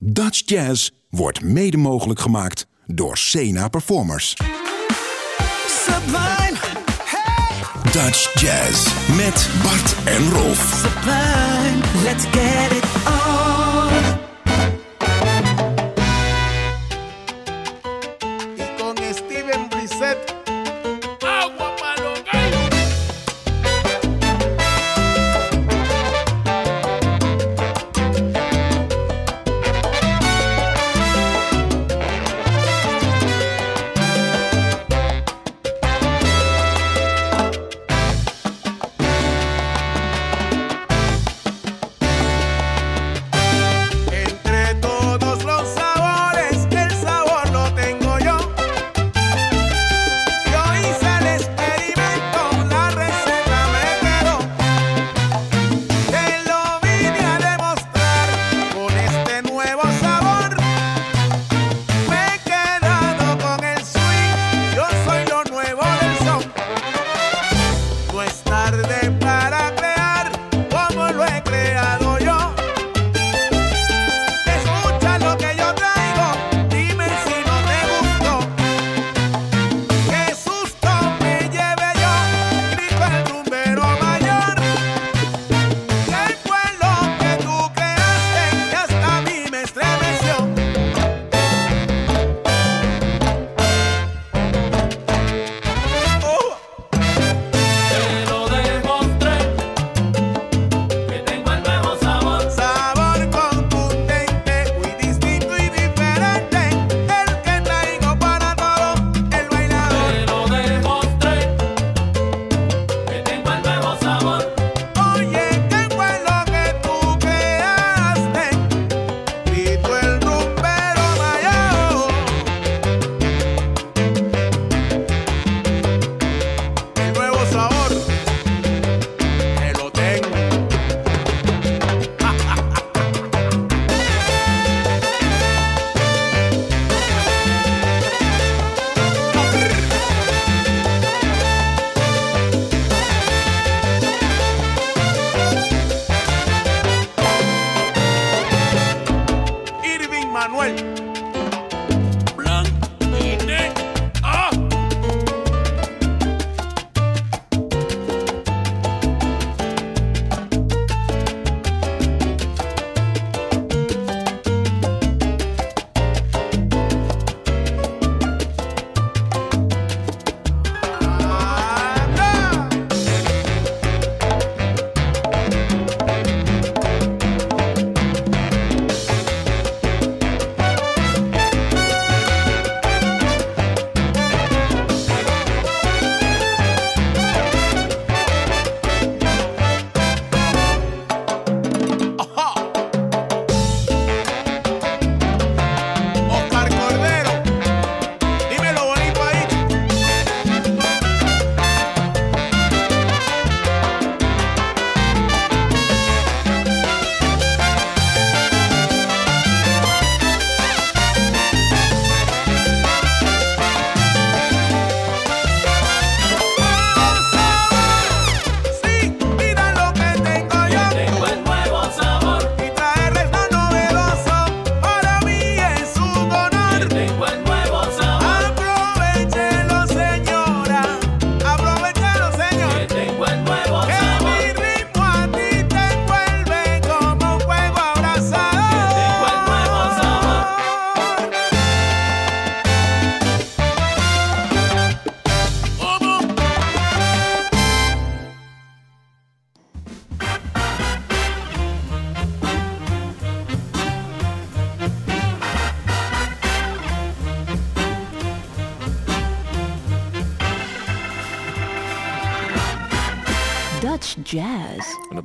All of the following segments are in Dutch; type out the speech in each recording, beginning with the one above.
Dutch Jazz wordt mede mogelijk gemaakt door Sena Performers. Sublime, hey, Dutch Jazz met Bart en Rolf. sublime, let's get it on.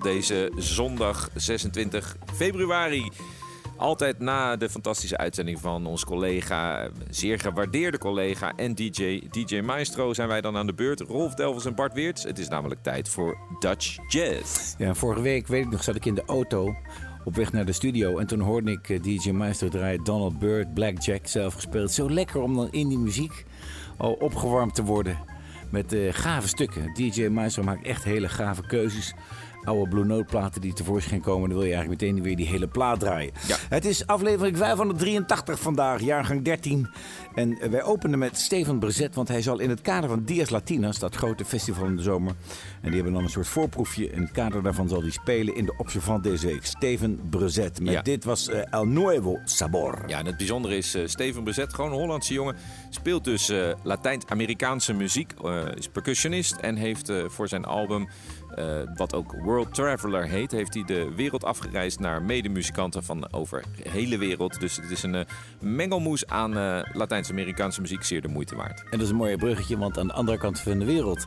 Deze zondag 26 februari, altijd na de fantastische uitzending van ons collega, zeer gewaardeerde collega en DJ, DJ Maestro, zijn wij dan aan de beurt. Rolf Delvels en Bart Weerts. Het is namelijk tijd voor Dutch Jazz. Ja, vorige week, weet ik nog, zat ik in de auto op weg naar de studio. En toen hoorde ik eh, DJ Maestro draaien Donald Byrd, Blackjack zelf gespeeld. Zo lekker om dan in die muziek al opgewarmd te worden met eh, gave stukken. DJ Maestro maakt echt hele gave keuzes. Oude Blue Note platen die tevoorschijn komen, dan wil je eigenlijk meteen weer die hele plaat draaien. Ja. Het is aflevering 583 vandaag, jaargang 13. En eh, wij openen met Steven Brezet, want hij zal in het kader van Dias Latinas, dat grote festival in de zomer, en die hebben dan een soort voorproefje. In het kader daarvan zal hij spelen in de Observant deze week. Steven Brezet. Met Ja. dit was eh, El Nuevo Sabor. Ja, en het bijzondere is, eh, Steven Bezet, gewoon een Hollandse jongen, speelt dus eh, Latijns-Amerikaanse muziek, is percussionist en heeft voor zijn album, eh, wat ook World Traveler heet, heeft hij de wereld afgereisd naar medemuzikanten van over de hele wereld. Dus het is een eh, mengelmoes aan eh, Latijns-Amerikaanse muziek, zeer de moeite waard. En dat is een mooi bruggetje, want aan de andere kant van de wereld,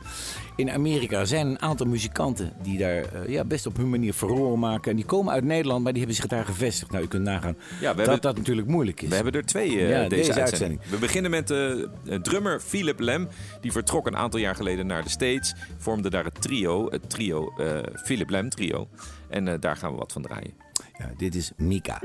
in Amerika, zijn een aantal muzikanten die daar ja, best op hun manier verroren maken. En die komen uit Nederland, maar die hebben zich daar gevestigd. Nou, u kunt nagaan Ja, dat hebben- dat natuurlijk moeilijk is. We hebben er twee Ja, deze, deze uitzending. uitzending. We beginnen met de drummer Philip Lem. Die vertrok een aantal jaar geleden naar de States. Vormde daar het trio, het trio eh, Philip Lem trio. En eh, daar gaan we wat van draaien. Ja, dit is Mika.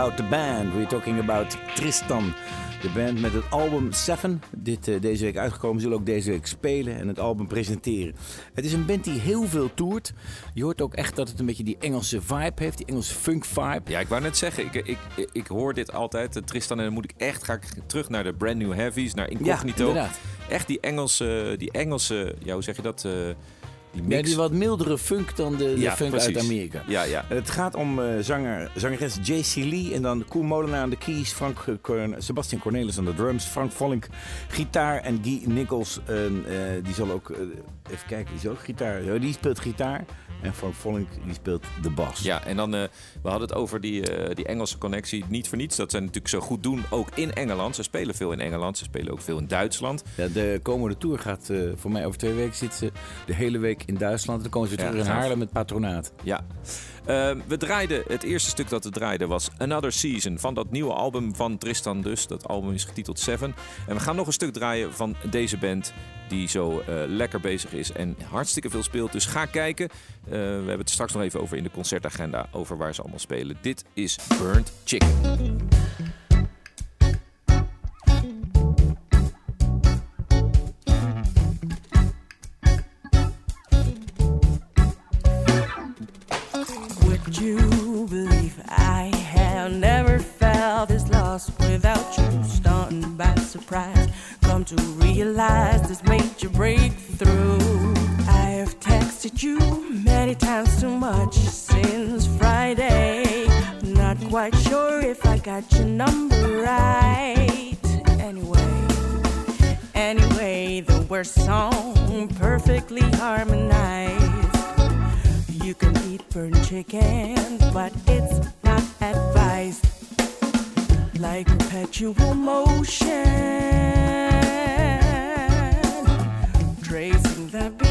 About the Band. We're talking about Tristan. De band met het album Seven, dit eh, deze week uitgekomen, zullen ook deze week spelen en het album presenteren. Het is een band die heel veel toert. Je hoort ook echt dat het een beetje die Engelse vibe heeft, die Engelse funk vibe. Ja, ik wou net zeggen, ik, ik, ik, ik hoor dit altijd. eh, Tristan, en dan moet ik echt ga ik terug naar de Brand New Heavies, naar Incognito. inderdaad. echt die Engelse, die Engelse, ja, hoe zeg je dat? eh, die Ja, mix. die wat mildere funk dan de, de Ja, funk precies. uit Amerika. Ja, ja. Het gaat om eh, zanger, zangeres J.C. Lee en dan Koen Molenaar aan de keys, Frank, eh, Sebastian Cornelis aan de drums, Frank Vollink gitaar en Guy Nichols, eh, eh, die zal ook, even kijken, die zal ook gitaar, die speelt gitaar en Frank Vollink die speelt de bas. Ja, en dan, eh, we hadden het over die, eh, die Engelse connectie. Niet voor niets dat zij natuurlijk zo goed doen, ook in Engeland. Ze spelen veel in Engeland, ze spelen ook veel in Duitsland. Ja, de komende tour gaat eh, voor mij over twee weken zitten ze de hele week in Duitsland. Dan komen ze weer Ja, terug in. Haarlem met patronaat. Ja. Eh, we draaiden, het eerste stuk dat we draaiden was Another Season van dat nieuwe album van Tristan dus. Dat album is getiteld Seven. En we gaan nog een stuk draaien van deze band die zo eh, lekker bezig is en hartstikke veel speelt. Dus ga kijken. Eh, we hebben het straks nog even over in de concertagenda over waar ze allemaal spelen. Dit is Burnt Chicken. Without you? Stunned by surprise, come to realize this major breakthrough. I have texted you many times too much since Friday. Not quite sure if I got your number right. Anyway, anyway, the worst song perfectly harmonized. You can eat burnt chicken, but it's not advised. Like perpetual motion, tracing the beginning,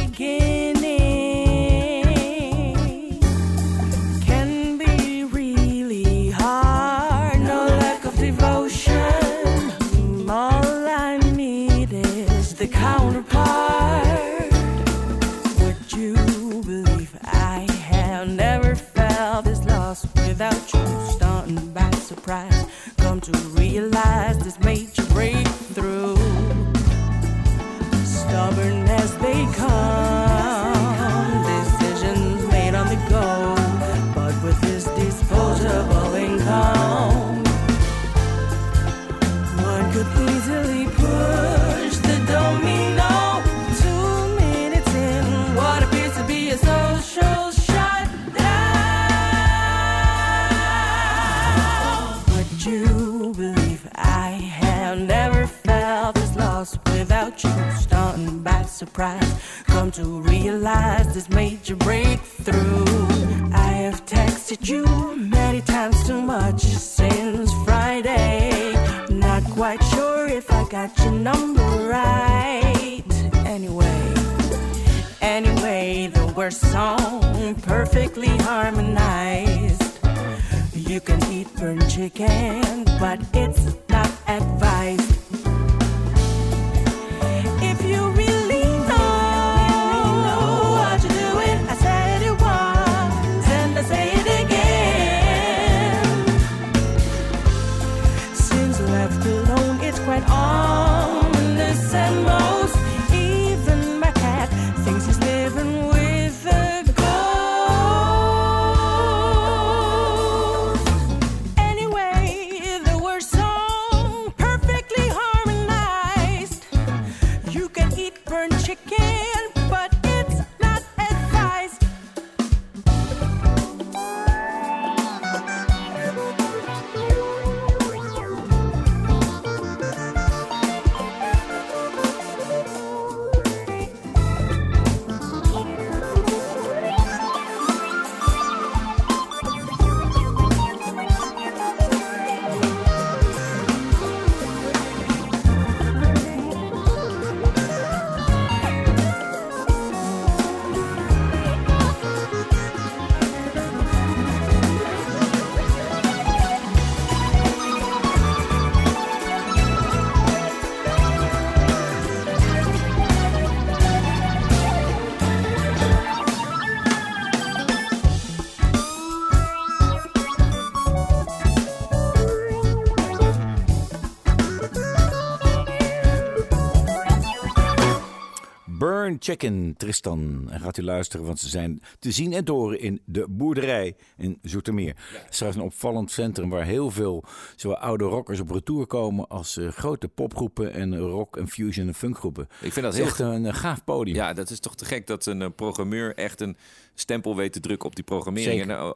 Chicken, Tristan. En gaat u luisteren, want ze zijn te zien en te horen in de boerderij in Zoetermeer. Het is trouwens een opvallend centrum waar heel veel zowel oude rockers op retour komen als eh, grote popgroepen en rock en fusion en funkgroepen. Ik vind dat heel echt een eh, gaaf podium. Ja, dat is toch te gek dat een eh, programmeur echt een stempel weet te drukken op die programmering. En eh,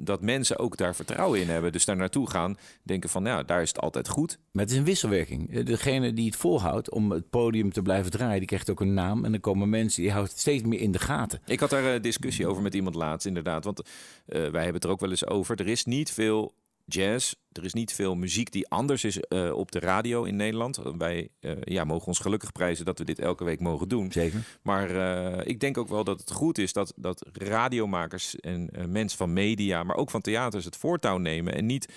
dat mensen ook daar vertrouwen in hebben. Dus daar naartoe gaan, denken van, ja, daar is het altijd goed. Maar het is een wisselwerking. Eh, Degene die het volhoudt om het podium te blijven draaien, die krijgt ook een naam. En dan komen mensen, die houdt het steeds meer in de gaten. Ik had daar een discussie over met iemand laatst, inderdaad. Want eh, wij hebben het er ook wel eens over. Er is niet veel jazz. Er is niet veel muziek die anders is eh, op de radio in Nederland. Wij eh, ja, mogen ons gelukkig prijzen dat we dit elke week mogen doen. Zeker. Maar eh, ik denk ook wel dat het goed is dat, dat radiomakers en mensen van media, maar ook van theaters het voortouw nemen. En niet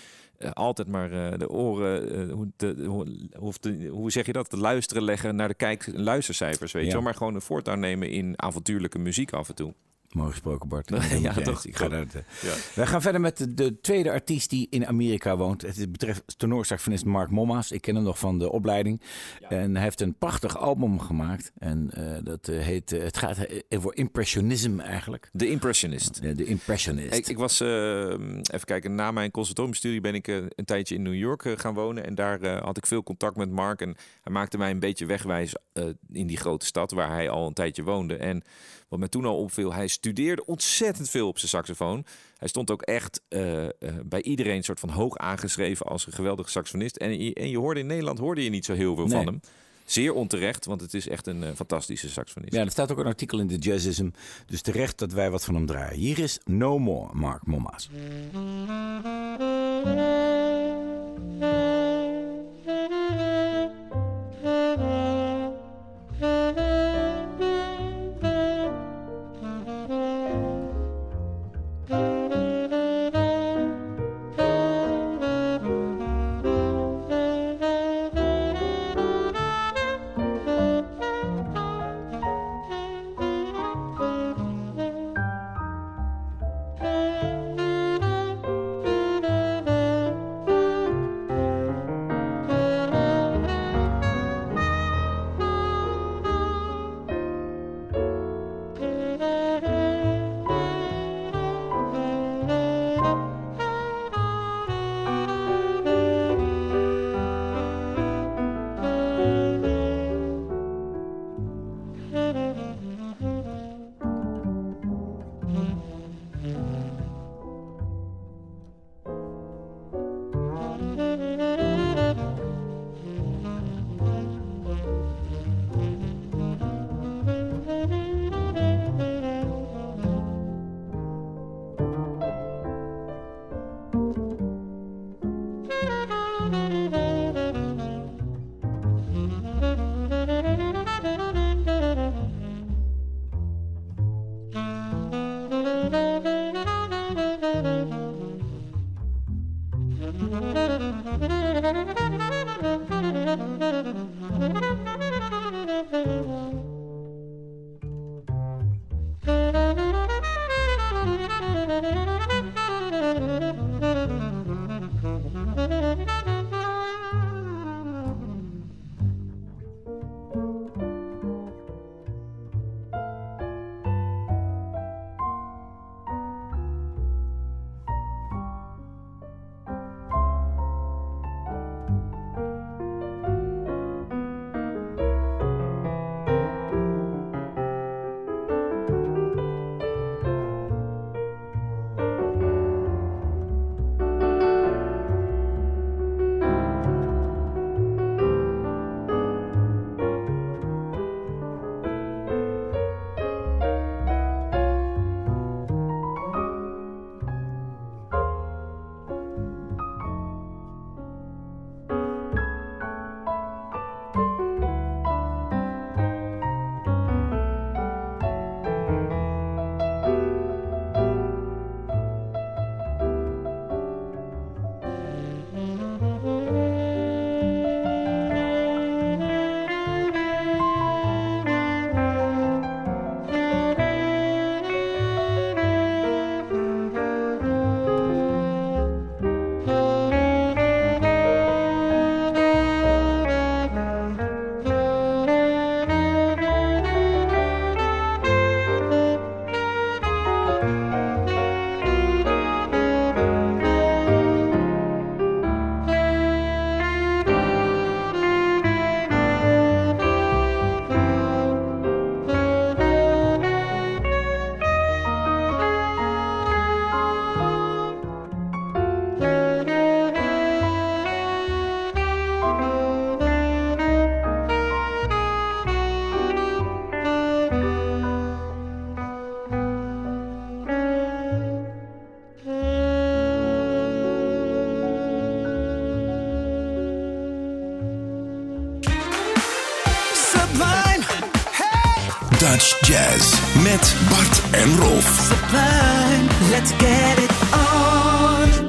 altijd maar de oren, hoe, de, hoe, de- hoe zeg je dat, de luisteren leggen naar de kijk- en luistercijfers, weet Ja. je wel. Maar gewoon een voortouw nemen in avontuurlijke muziek af en toe. Mooi gesproken, Bart. Ja, toch. Ik ga eh, Ja. Wij gaan verder met de, de tweede artiest die in Amerika woont. Het betreft tenorsaxofonist Mark Momma's. Ik ken hem nog van de opleiding. En hij heeft een prachtig album gemaakt. En eh, dat eh, heet, eh, het gaat voor impressionisme eigenlijk. De Impressionist. Eh, de impressionist. Ik, ik was, eh, even kijken, na mijn conservatoriumstudie ben ik een tijdje in New York gaan wonen. En daar eh, had ik veel contact met Mark. En hij maakte mij een beetje wegwijs eh, in die grote stad waar hij al een tijdje woonde. En wat mij toen al opviel, hij studeerde ontzettend veel op zijn saxofoon. Hij stond ook echt eh, eh, bij iedereen soort van hoog aangeschreven als een geweldige saxofonist. En, je- en je hoorde in Nederland hoorde je niet zo heel veel Nee. van hem. Zeer onterecht, want het is echt een eh, fantastische saxofonist. Ja, er staat ook een artikel in de Jazzism. Dus terecht dat wij wat van hem draaien. Hier is No More, Mark Momma's. Jazz met Bart en Rolf. Sublime, let's get it on.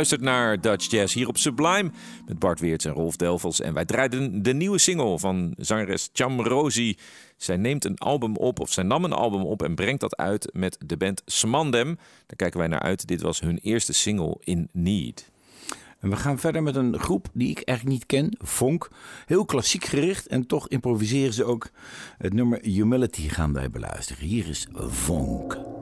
Luistert naar Dutch Jazz hier op Sublime met Bart Weerts en Rolf Delvels. En wij draaiden de nieuwe single van zangeres Cham Rosie. Zij neemt een album op, of zij nam een album op en brengt dat uit met de band Smandem. Daar kijken wij naar uit. Dit was hun eerste single In Need. En we gaan verder met een groep die ik eigenlijk niet ken, Vonk. Heel klassiek gericht en toch improviseren ze ook. Het nummer Humility gaan wij beluisteren. Hier is Vonk.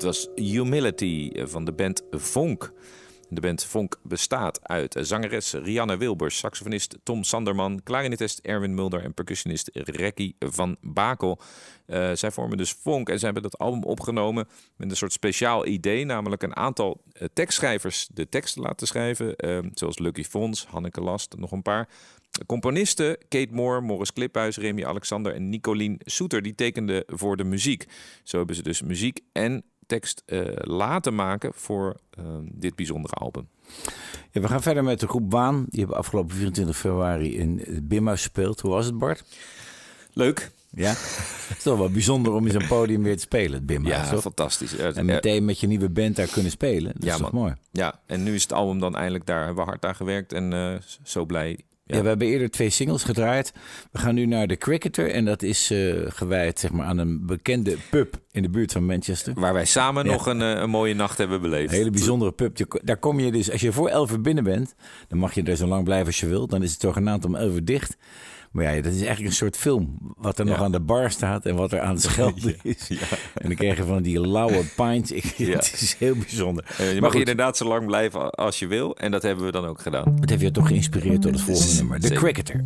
Dit was Humility eh, van de band Vonk. De band Vonk bestaat uit eh, zangeres Rianne Wilbers, saxofonist Tom Sanderman, klarinetist Erwin Mulder en percussionist Rekkie van Bakel. Eh, zij vormen dus Vonk en ze hebben dat album opgenomen met een soort speciaal idee, namelijk een aantal tekstschrijvers de teksten laten schrijven, eh, zoals Lucky Fons, Hanneke Last, nog een paar. Componisten Kate Moore, Morris Kliphuis, Remy Alexander en Nicolien Soeter, die tekenden voor de muziek. Zo hebben ze dus muziek en tekst eh, laten maken voor eh, dit bijzondere album. Ja, we gaan verder met de groep Waan. Die hebben afgelopen 24 februari in Bimhuis gespeeld. Hoe was het, Bart? Leuk. Ja? Het is toch wel bijzonder om in zo'n podium weer te spelen, het Bimhuis. Ja, toch? fantastisch. En meteen met je nieuwe band daar kunnen spelen. Dat Ja, is toch man. mooi? Ja, en nu is het album dan eindelijk daar. Hebben we hard aan gewerkt en eh, zo blij. Ja. we hebben eerder twee singles gedraaid. We gaan nu naar The Cricketer. En dat is eh, gewijd zeg maar, aan een bekende pub in de buurt van Manchester. Waar wij samen Ja. nog een, eh, een mooie nacht hebben beleefd. Een hele bijzondere pub. Daar kom je dus, als je voor 11 uur binnen bent, dan mag je er zo lang blijven als je wilt. Dan is het zogenaamd om 11 uur dicht. Maar ja, dat is eigenlijk een soort film. Wat er nog Ja. aan de bar staat en wat er aan het schelden is. En dan krijg je van die lauwe pints. Ik, Ja. Het is heel bijzonder. Eh, je Maar mag goed, inderdaad zo lang blijven als je wil. En dat hebben we dan ook gedaan. Het heeft je toch geïnspireerd door het volgende nummer. The. Cricketer.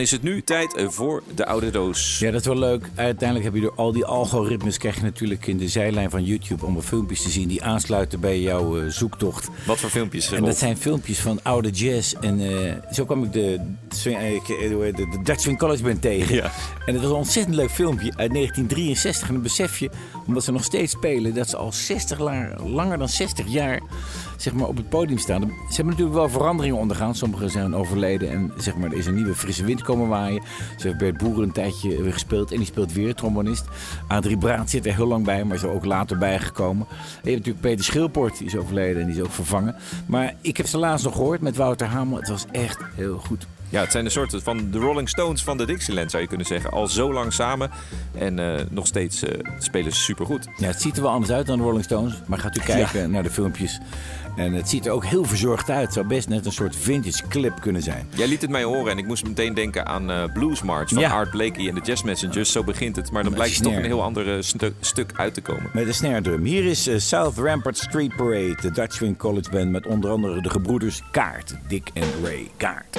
Dan is het nu tijd eh, voor de oude doos. Ja, dat is wel leuk. Uiteindelijk heb je door al die algoritmes krijg je natuurlijk in de zijlijn van YouTube allemaal filmpjes te zien die aansluiten bij jouw eh, zoektocht. Wat voor filmpjes? En dat zijn filmpjes van oude jazz. En eh, zo kwam ik de, het, de Dutch Swing College Band tegen. Ja. En het was een ontzettend leuk filmpje uit 1963. En dan besef je, omdat ze nog steeds spelen, dat ze al 60 la- langer dan 60 jaar zeg maar, op het podium staan. Ze hebben natuurlijk wel veranderingen ondergaan. Sommigen zijn overleden en zeg maar, er is een nieuwe frisse wind komen waaien. Ze heeft Bert Boeren een tijdje weer gespeeld en die speelt weer, trombonist. Adrie Braat zit er heel lang bij, maar is er ook later bijgekomen. En je hebt natuurlijk Peter Schilport, die is overleden en die is ook vervangen. Maar ik heb ze laatst nog gehoord met Wouter Hamel. Het was echt heel goed. Ja, het zijn een soort van de Rolling Stones van de Dixieland, zou je kunnen zeggen. Al zo lang samen en eh, nog steeds eh, spelen ze supergoed. Ja, het ziet er wel anders uit dan de Rolling Stones. Maar gaat u kijken naar de filmpjes. En het ziet er ook heel verzorgd uit. Het zou best net een soort vintage clip kunnen zijn. Jij liet het mij horen en ik moest meteen denken aan eh, Blues March van Ja. Art Blakey en de Jazz Messengers. Zo begint het, maar dan blijkt er toch een heel ander stu- stuk uit te komen. Met de snare drum. Hier is South Rampart Street Parade. De Dutch Swing College Band met onder andere de gebroeders Kaart. Dick en Ray Kaart.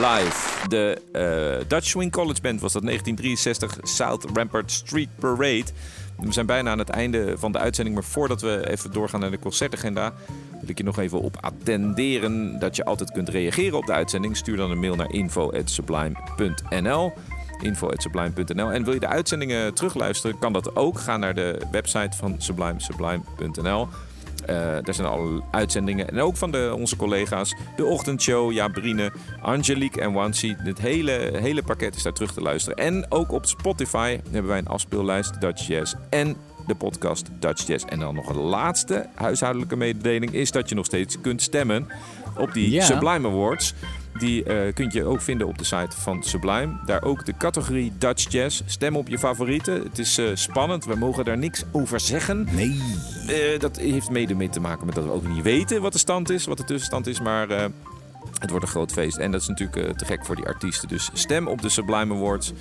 Live. De eh, Dutch Swing College Band was dat 1963 South Rampart Street Parade. We zijn bijna aan het einde van de uitzending, maar voordat we even doorgaan naar de concertagenda, wil ik je nog even op attenderen dat je altijd kunt reageren op de uitzending. Stuur dan een mail naar info@sublime.nl info.sublime.nl. En wil je de uitzendingen terugluisteren, kan dat ook. Ga naar de website van Sublime, sublime.nl. Eh, daar zijn alle uitzendingen. En ook van de, onze collega's. De Ochtendshow, Jabrine, Angelique en Wansi. Het hele, hele pakket is daar terug te luisteren. En ook op Spotify hebben wij een afspeellijst. Dutch Jazz en de podcast Dutch Jazz. En dan nog een laatste huishoudelijke mededeling is dat je nog steeds kunt stemmen op die. Sublime Awards. Die eh, kun je ook vinden op de site van Sublime. Daar ook de categorie Dutch Jazz. Stem op je favorieten. Het is eh, spannend. We mogen daar niks over zeggen. Nee. Eh, dat heeft mede mee te maken met dat we ook niet weten wat de stand is, wat de tussenstand is. Maar het wordt een groot feest. En dat is natuurlijk te gek voor die artiesten. Dus stem op de Sublime Awards.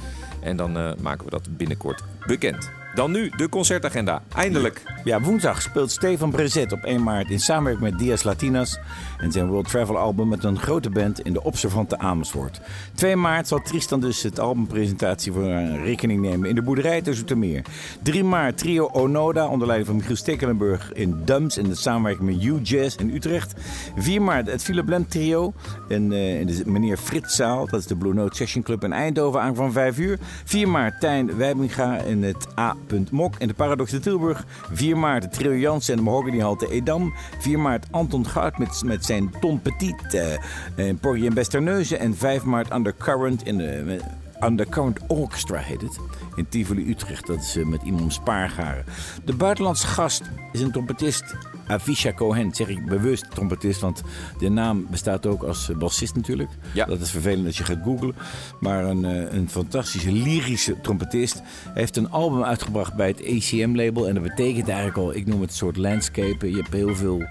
En dan maken we dat binnenkort bekend. Dan nu de concertagenda. Eindelijk. Ja, woensdag speelt Stefan Brezet op 1 maart in samenwerking met Dias Latinas en zijn World Travel album met een grote band in de Observante Amersfoort. 2 maart zal Tristan dus het albumpresentatie voor een rekening nemen in de boerderij te Zoetermeer. 3 maart trio Onoda onder leiding van Michiel Stekelenburg in Dums in de samenwerking met U-Jazz in Utrecht. 4 maart het Philip Blend trio in, eh, in de meneer Fritzzaal, dat is de Blue Note Session Club in Eindhoven aan van 5 uur. 4 maart Tijn Wijbinga in het A. Mok in de Paradox de Tilburg. 4 maart Trio Jansen en de Mahoganyhalte Edam. 4 maart Anton Goud met, met zijn Ton Petit eh in Porgy en Besterneuzen. En 5 maart Undercurrent in de... Undercurrent Orchestra heet het. In Tivoli, Utrecht. Dat is eh, met iemand Spaargaren. De buitenlandse gast is een trompetist. Avisha Cohen, zeg ik bewust trompetist, want de naam bestaat ook als eh, bassist natuurlijk. Ja. Dat is vervelend als je gaat googlen. Maar een, eh, een fantastische lyrische trompetist. Heeft een album uitgebracht bij het ACM-label. En dat betekent eigenlijk al, ik noem het een soort landscape. Je hebt heel veel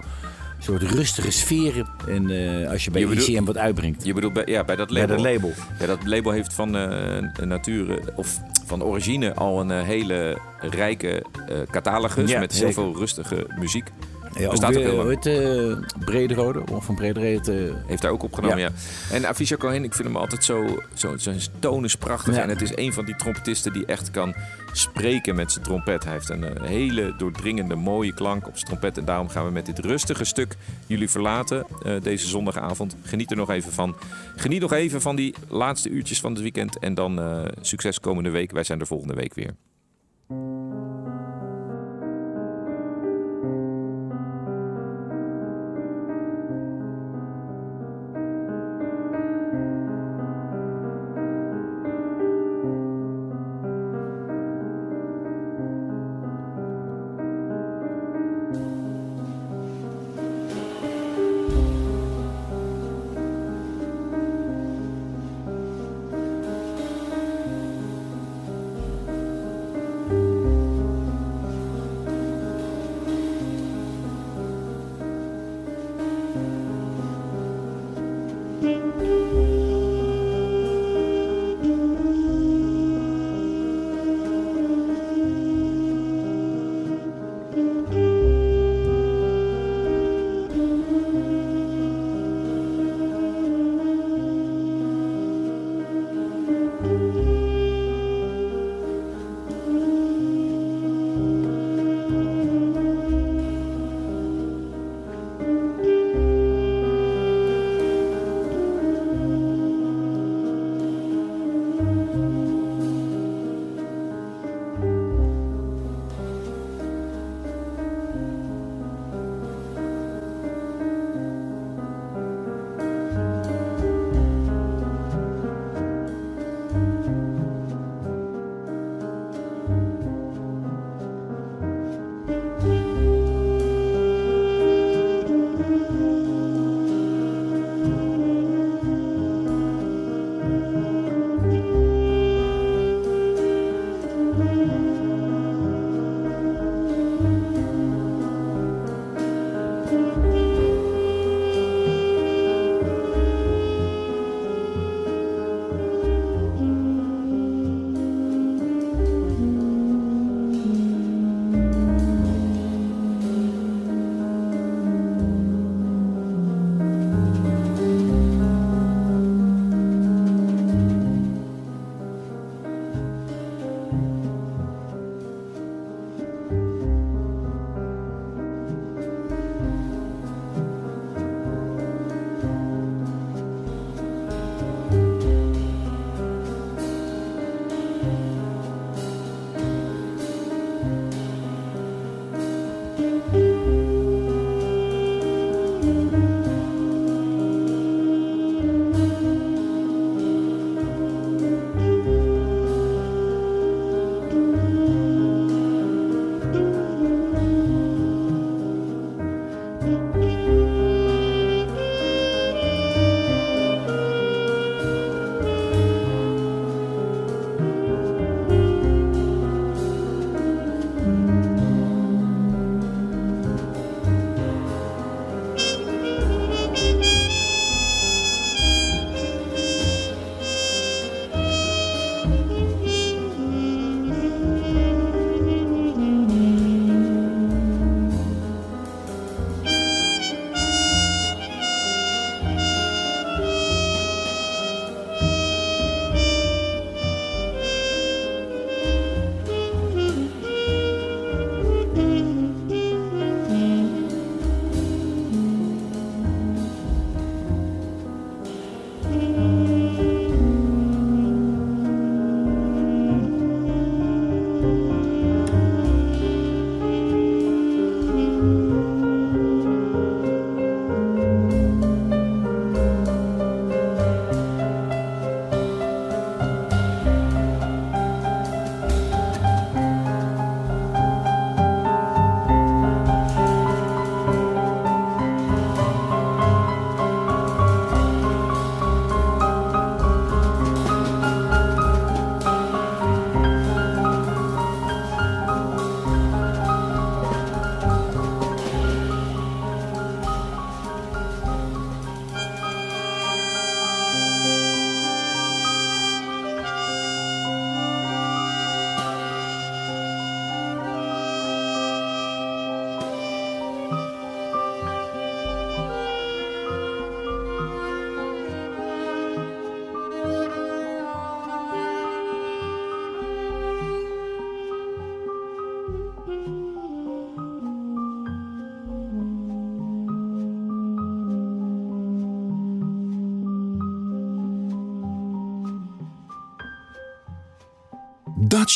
soort rustige sferen. En eh, als je bij Je bedoelt- ACM wat uitbrengt. Je bedoelt bij, ja, bij dat Bij label. dat label. Ja, dat label heeft van eh nature of van origine al een eh, hele rijke catalogus Ja, met heel veel rustige muziek. Ja, Bestaat ook heel lang. hoe heet eh, Brederode? Of van Brederode? eh, Heeft daar ook opgenomen, ja. Ja. En Avisha Cohen, ik vind hem altijd zo... zo zijn toon is prachtig. Ja. En het is een van die trompetisten die echt kan spreken met zijn trompet. Hij heeft een eh, hele doordringende, mooie klank op zijn trompet. En daarom gaan we met dit rustige stuk jullie verlaten eh, deze zondagavond. Geniet er nog even van. Geniet nog even van die laatste uurtjes van het weekend. En dan eh, succes komende week. Wij zijn er volgende week weer.